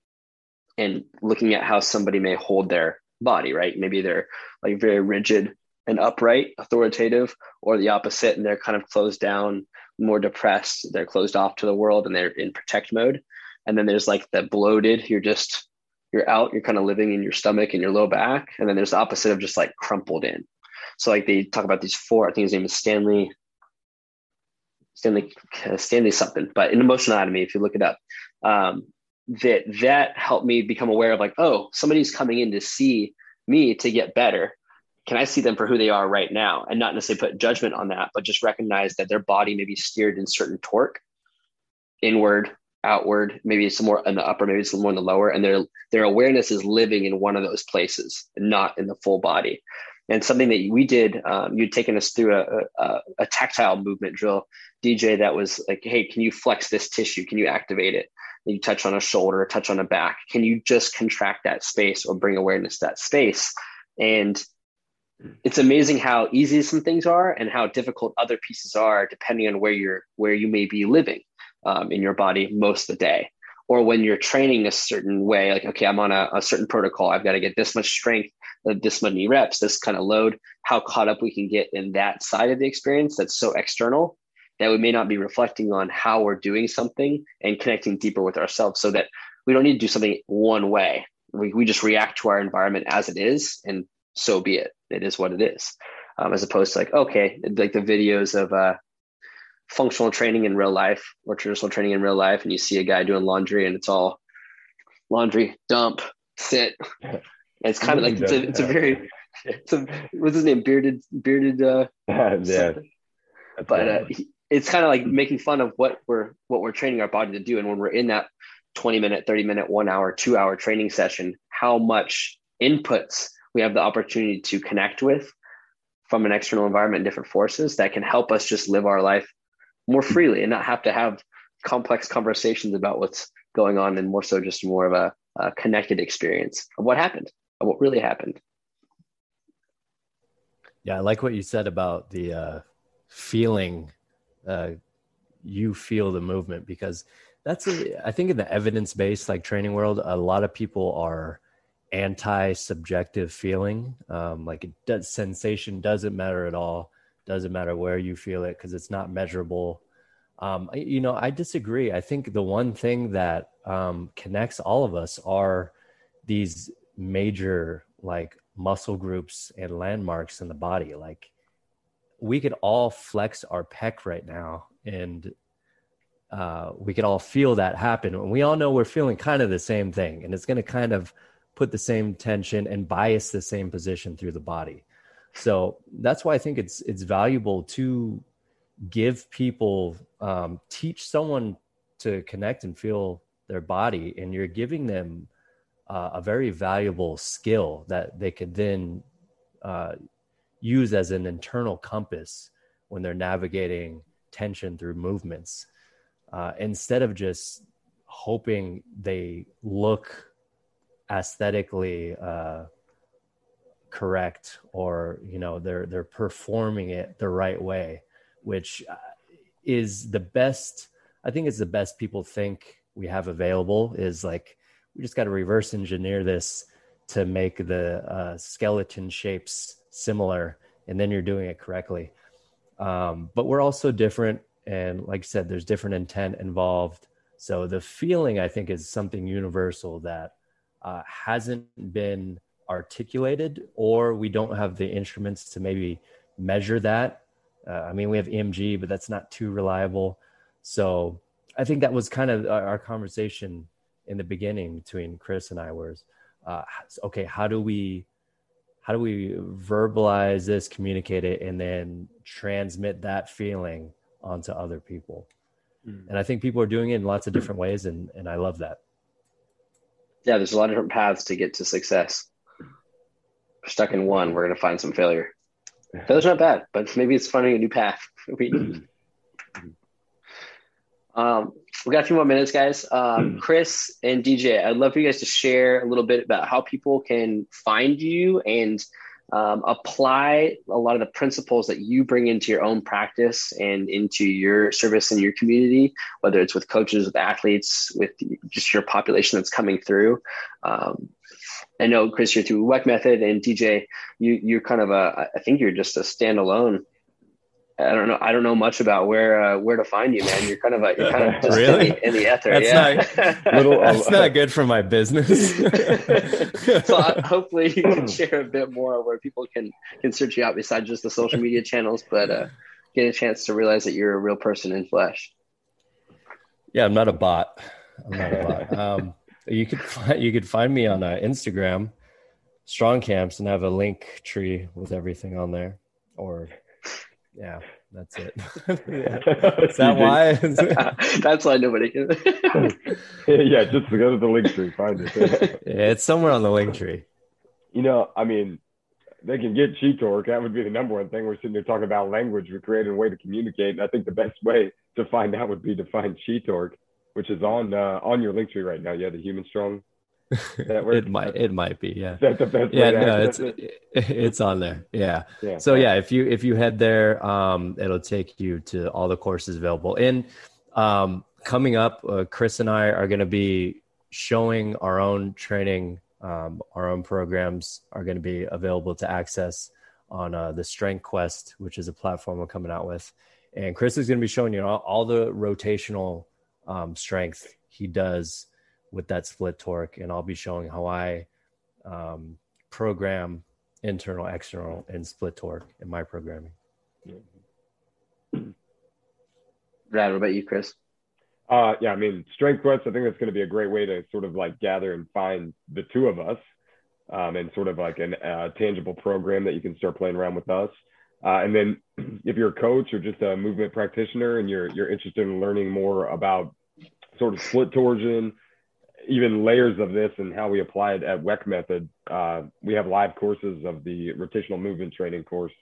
and looking at how somebody may hold their body. Right? Maybe they're like very rigid and upright, authoritative, or the opposite, and they're kind of closed down, more depressed. They're closed off to the world, and they're in protect mode. And then there's like the bloated. You're just you're out. You're kind of living in your stomach and your low back. And then there's the opposite of just like crumpled in. So like they talk about these four. I think his name is Stanley Stanley Stanley something, but in emotional anatomy, if you look it up, um, that that helped me become aware of like, oh, somebody's coming in to see me to get better. Can I see them for who they are right now, and not necessarily put judgment on that, but just recognize that their body may be steered in certain torque, inward, outward, maybe some more in the upper, maybe some more in the lower, and their their awareness is living in one of those places, not in the full body. And something that we did um, you'd taken us through a, a, a, tactile movement drill dj that was like hey can you flex this tissue? Can you activate it you touch on a shoulder touch on a back can you just contract that space or bring awareness to that space? And it's amazing how easy some things are and how difficult other pieces are depending on where you're where you may be living um, in your body most of the day. Or when you're training a certain way like okay i'm on a, a certain protocol. I've got to get this much strength uh, this many reps this kind of load. How caught up we can get in that side of the experience that's so external that we may not be reflecting on how we're doing something and connecting deeper with ourselves so that we don't need to do something one way. We, we just react to our environment as it is and so be it. It is what it is. Um, as opposed to like okay like the videos of uh, functional training in real life or traditional training in real life and you see a guy doing laundry and it's all laundry dump sit. (laughs) It's kind of like it's a, it's a very (laughs) it's a what's his name? Bearded bearded uh (laughs) yeah. but uh, it's kind of like making fun of what we're what we're training our body to do. And when we're in that 20 minute 30 minute one hour two hour training session how much inputs we have the opportunity to connect with from an external environment and different forces that can help us just live our life more freely and not have to have complex conversations about what's going on and more so just more of a, a connected experience of what happened of what really happened. Yeah i like what you said about the uh, feeling uh, you feel the movement because that's a, I think in the evidence-based like training world a lot of people are anti-subjective feeling. Um, like it does sensation doesn't matter at all doesn't matter where you feel it because it's not measurable. Um, you know i disagree. I think the one thing that um, connects all of us are these major like muscle groups and landmarks in the body. Like we could all flex our pec right now and uh, we could all feel that happen. And we all know we're feeling kind of the same thing and it's going to kind of put the same tension and bias the same position through the body. So that's why I think it's it's valuable to give people um, teach someone to connect and feel their body, and you're giving them uh, a very valuable skill that they could then uh, use as an internal compass when they're navigating tension through movements uh, instead of just hoping they look aesthetically uh, correct or you know they're they're performing it the right way which uh, is the best i think it's the best people think we have available is like we just got to reverse engineer this to make the uh, skeleton shapes similar and then you're doing it correctly. Um, but we're also different and like i said there's different intent involved. So the feeling i think is something universal that uh, hasn't been articulated or we don't have the instruments to maybe measure that. Uh, i mean we have emg but that's not too reliable. So i think that was kind of our, our conversation in the beginning between chris and i was uh, okay how do we how do we verbalize this communicate it and then transmit that feeling onto other people mm. and i think people are doing it in lots of different ways and, and i love that yeah there's a lot of different paths to get to success stuck in one, we're gonna find some failure. Failure's not bad, but maybe it's finding a new path. (laughs) um, we got a few more minutes, guys. Um, hmm. Chris and DJ, I'd love for you guys to share a little bit about how people can find you and um, apply a lot of the principles that you bring into your own practice and into your service in your community, whether it's with coaches, with athletes, with just your population that's coming through. Um, I know Chris, you're through Weck Method, and DJ, you you're kind of a. I think you're just a standalone I don't know. I don't know much about where uh, where to find you, man. You're kind of a, you're kind of just really in the, in the ether. That's yeah. not (laughs) little, that's not good for my business. (laughs) so uh, (laughs) hopefully you can share a bit more where people can can search you out besides just the social media channels, but uh, get a chance to realize that you're a real person in flesh. Yeah, I'm not a bot. I'm not a bot. Um, you could find, you could find me on uh, Instagram, Strong Camps, and have a link tree with everything on there, or yeah, that's it. yeah. (laughs) Is that why? (laughs) that's why nobody can. (laughs) yeah, just go to the link tree, find it. yeah, it's somewhere on the link tree. You know, I mean, they can get Chi Torque. That would be the number one thing. We're sitting there talking about language. We're creating a way to communicate. And I think the best way to find out would be to find Chi Torque, which is on uh, on your link tree right now. Yeah, the Human Strong it might it might be yeah. Yeah no it's it, it's on there yeah. yeah so yeah. if you if you head there um it'll take you to all the courses available. And um coming up uh, chris and i are going to be showing our own training um, our own programs are going to be available to access on uh, the strength quest which is a platform we're coming out with. And chris is going to be showing you all, all the rotational um, strength he does with that split torque, and I'll be showing how I um, program internal, external, and split torque in my programming. Brad, what about you, Chris? Uh, yeah, I mean, Strength Quest, I think that's going to be a great way to sort of like gather and find the two of us um, and sort of like a uh, tangible program that you can start playing around with us. Uh, and then (clears throat) if you're a coach or just a movement practitioner and you're, you're interested in learning more about sort of split torsion, even layers of this and how we apply it at Weck Method. Uh, we have live courses of the rotational movement training course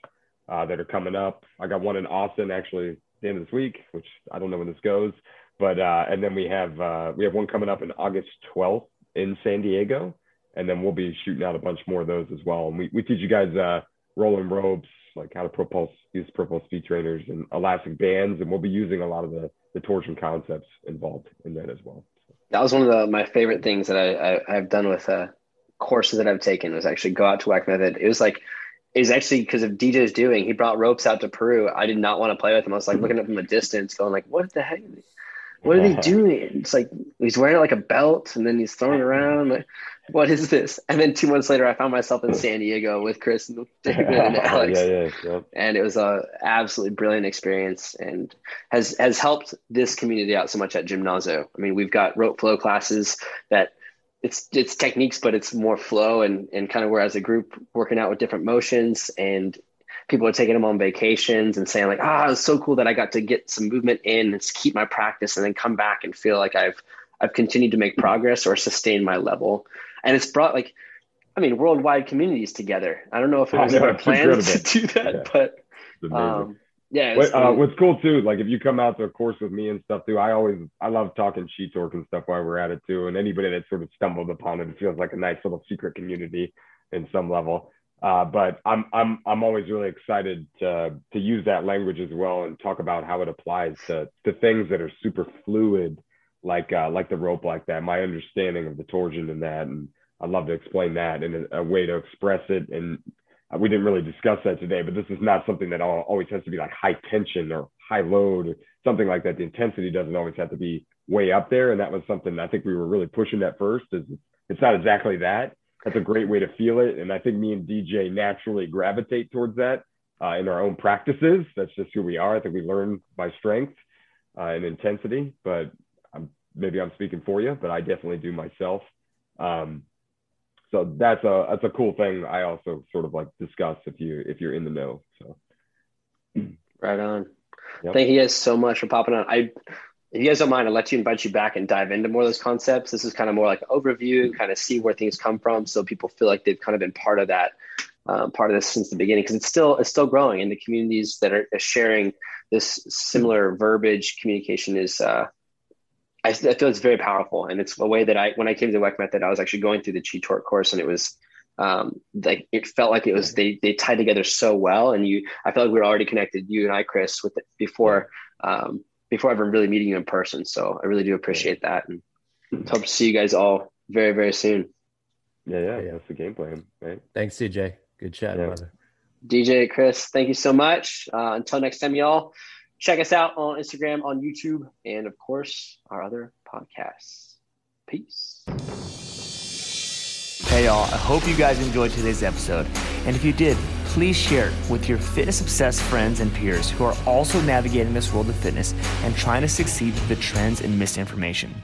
uh, that are coming up. I got one in Austin actually at the end of this week, which I don't know when this goes, but uh, and then we have uh, we have one coming up in August 12th in San Diego, and then we'll be shooting out a bunch more of those as well. And we, we teach you guys uh, rolling ropes, like how to propulse use propulse speed trainers and elastic bands, and we'll be using a lot of the the torsion concepts involved in that as well that was one of the, my favorite things that I, I have done with uh, courses that I've taken was actually go out to Weck Method. It was like it was actually because of DJ's doing. He brought ropes out to Peru. I did not want to play with him. I was like looking at from a distance, going like, "What the heck? What are they (laughs) doing?" It's like he's wearing like a belt, and then he's throwing around. Like, what is this? And then two months later, I found myself in San Diego with Chris and (laughs) David and Alex. yeah, yeah, yeah. And it was a absolutely brilliant experience and has has helped this community out so much at Gymnazo. I mean, we've got rope flow classes that it's it's techniques, but it's more flow and and kind of where as a group working out with different motions and people are taking them on vacations and saying like, ah, oh, it's so cool that I got to get some movement in and keep my practice and then come back and feel like I've I've continued to make progress or sustain my level and it's brought like I mean worldwide communities together. I don't know if it was our plan to do that, yeah. but um, yeah. What, uh, what's cool too, like if you come out to a course with me and stuff too, I always I love talking Chi Torque and stuff while we're at it too. And anybody that sort of stumbled upon it, it feels like a nice little secret community in some level. Uh, but I'm I'm I'm always really excited to to use that language as well and talk about how it applies to to things that are super fluid like uh, like the rope like that. My understanding of the torsion and that, and I'd love to explain that and a, a way to express it. And uh, we didn't really discuss that today, but this is not something that always has to be like high tension or high load, or something like that. The intensity doesn't always have to be way up there, and that was something I think we were really pushing at first. Is it's not exactly that. That's a great way to feel it, and I think me and DJ naturally gravitate towards that uh, in our own practices. That's just who we are. I think we learn by strength uh, and intensity, but maybe I'm speaking for you, but I definitely do myself. Um, so that's a that's a cool thing. I also sort of like discuss if you if you're in the know. So right on. Yep. Thank you guys so much for popping on. I if you guys don't mind, I'll let you invite you back and dive into more of those concepts. This is kind of more like an overview, kind of see where things come from, so people feel like they've kind of been part of that, um, part of this since the beginning, because it's still it's still growing, and the communities that are sharing this similar verbiage communication is uh, I, I feel it's very powerful, and it's a way that I when I came to the Weck method, I was actually going through the Chi Torque course, and it was um, like it felt like it was they they tied together so well, and you I felt like we were already connected, you and I, Chris, with it before um, before ever really meeting you in person. So I really do appreciate that, and hope to see you guys all very very soon. Yeah, yeah, yeah. That's the game plan, right? Thanks, CJ. Good chat, yeah. brother. DJ, Chris, thank you so much. Uh, until next time, y'all. Check us out on Instagram, on YouTube, and of course, our other podcasts. Peace. Hey, y'all. I hope you guys enjoyed today's episode. And if you did, please share it with your fitness obsessed friends and peers who are also navigating this world of fitness and trying to succeed through the trends and misinformation.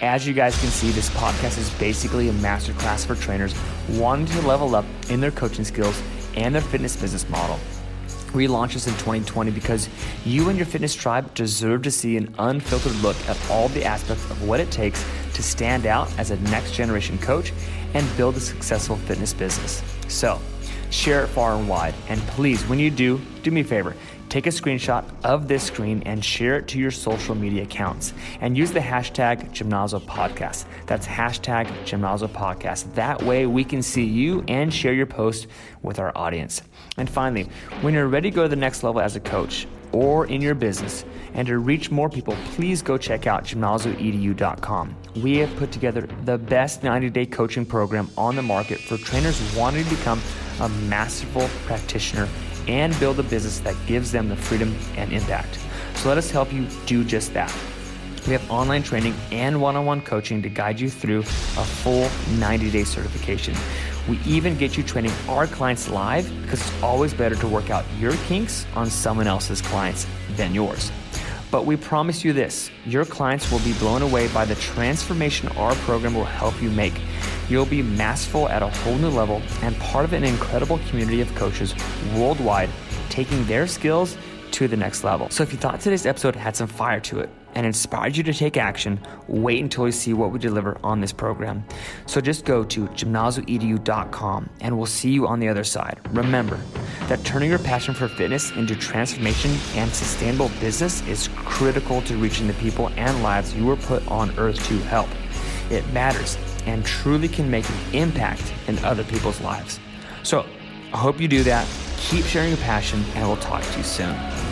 As you guys can see, this podcast is basically a masterclass for trainers wanting to level up in their coaching skills and their fitness business model. This in 2020 because you and your fitness tribe deserve to see an unfiltered look at all the aspects of what it takes to stand out as a next generation coach and build a successful fitness business. So, share it far and wide. And please, when you do, do me a favor take a screenshot of this screen and share it to your social media accounts and use the hashtag Gymnazo Podcast. That's hashtag Gymnazo Podcast. That way we can see you and share your post with our audience. And finally, when you're ready to go to the next level as a coach or in your business and to reach more people, please go check out gymnazoedu.com. We have put together the best 90 day coaching program on the market for trainers wanting to become a masterful practitioner and build a business that gives them the freedom and impact. So let us help you do just that. We have online training and one on one coaching to guide you through a full 90 day certification. We even get you training our clients live because it's always better to work out your kinks on someone else's clients than yours. But we promise you this your clients will be blown away by the transformation our program will help you make. You'll be masterful at a whole new level and part of an incredible community of coaches worldwide taking their skills to the next level. So if you thought today's episode had some fire to it and inspired you to take action, wait until you see what we deliver on this program. So just go to gymnazoedu.com and we'll see you on the other side. Remember that turning your passion for fitness into transformation and sustainable business is critical to reaching the people and lives you were put on earth to help. It matters and truly can make an impact in other people's lives. So I hope you do that. Keep sharing your passion, and we'll talk to you soon.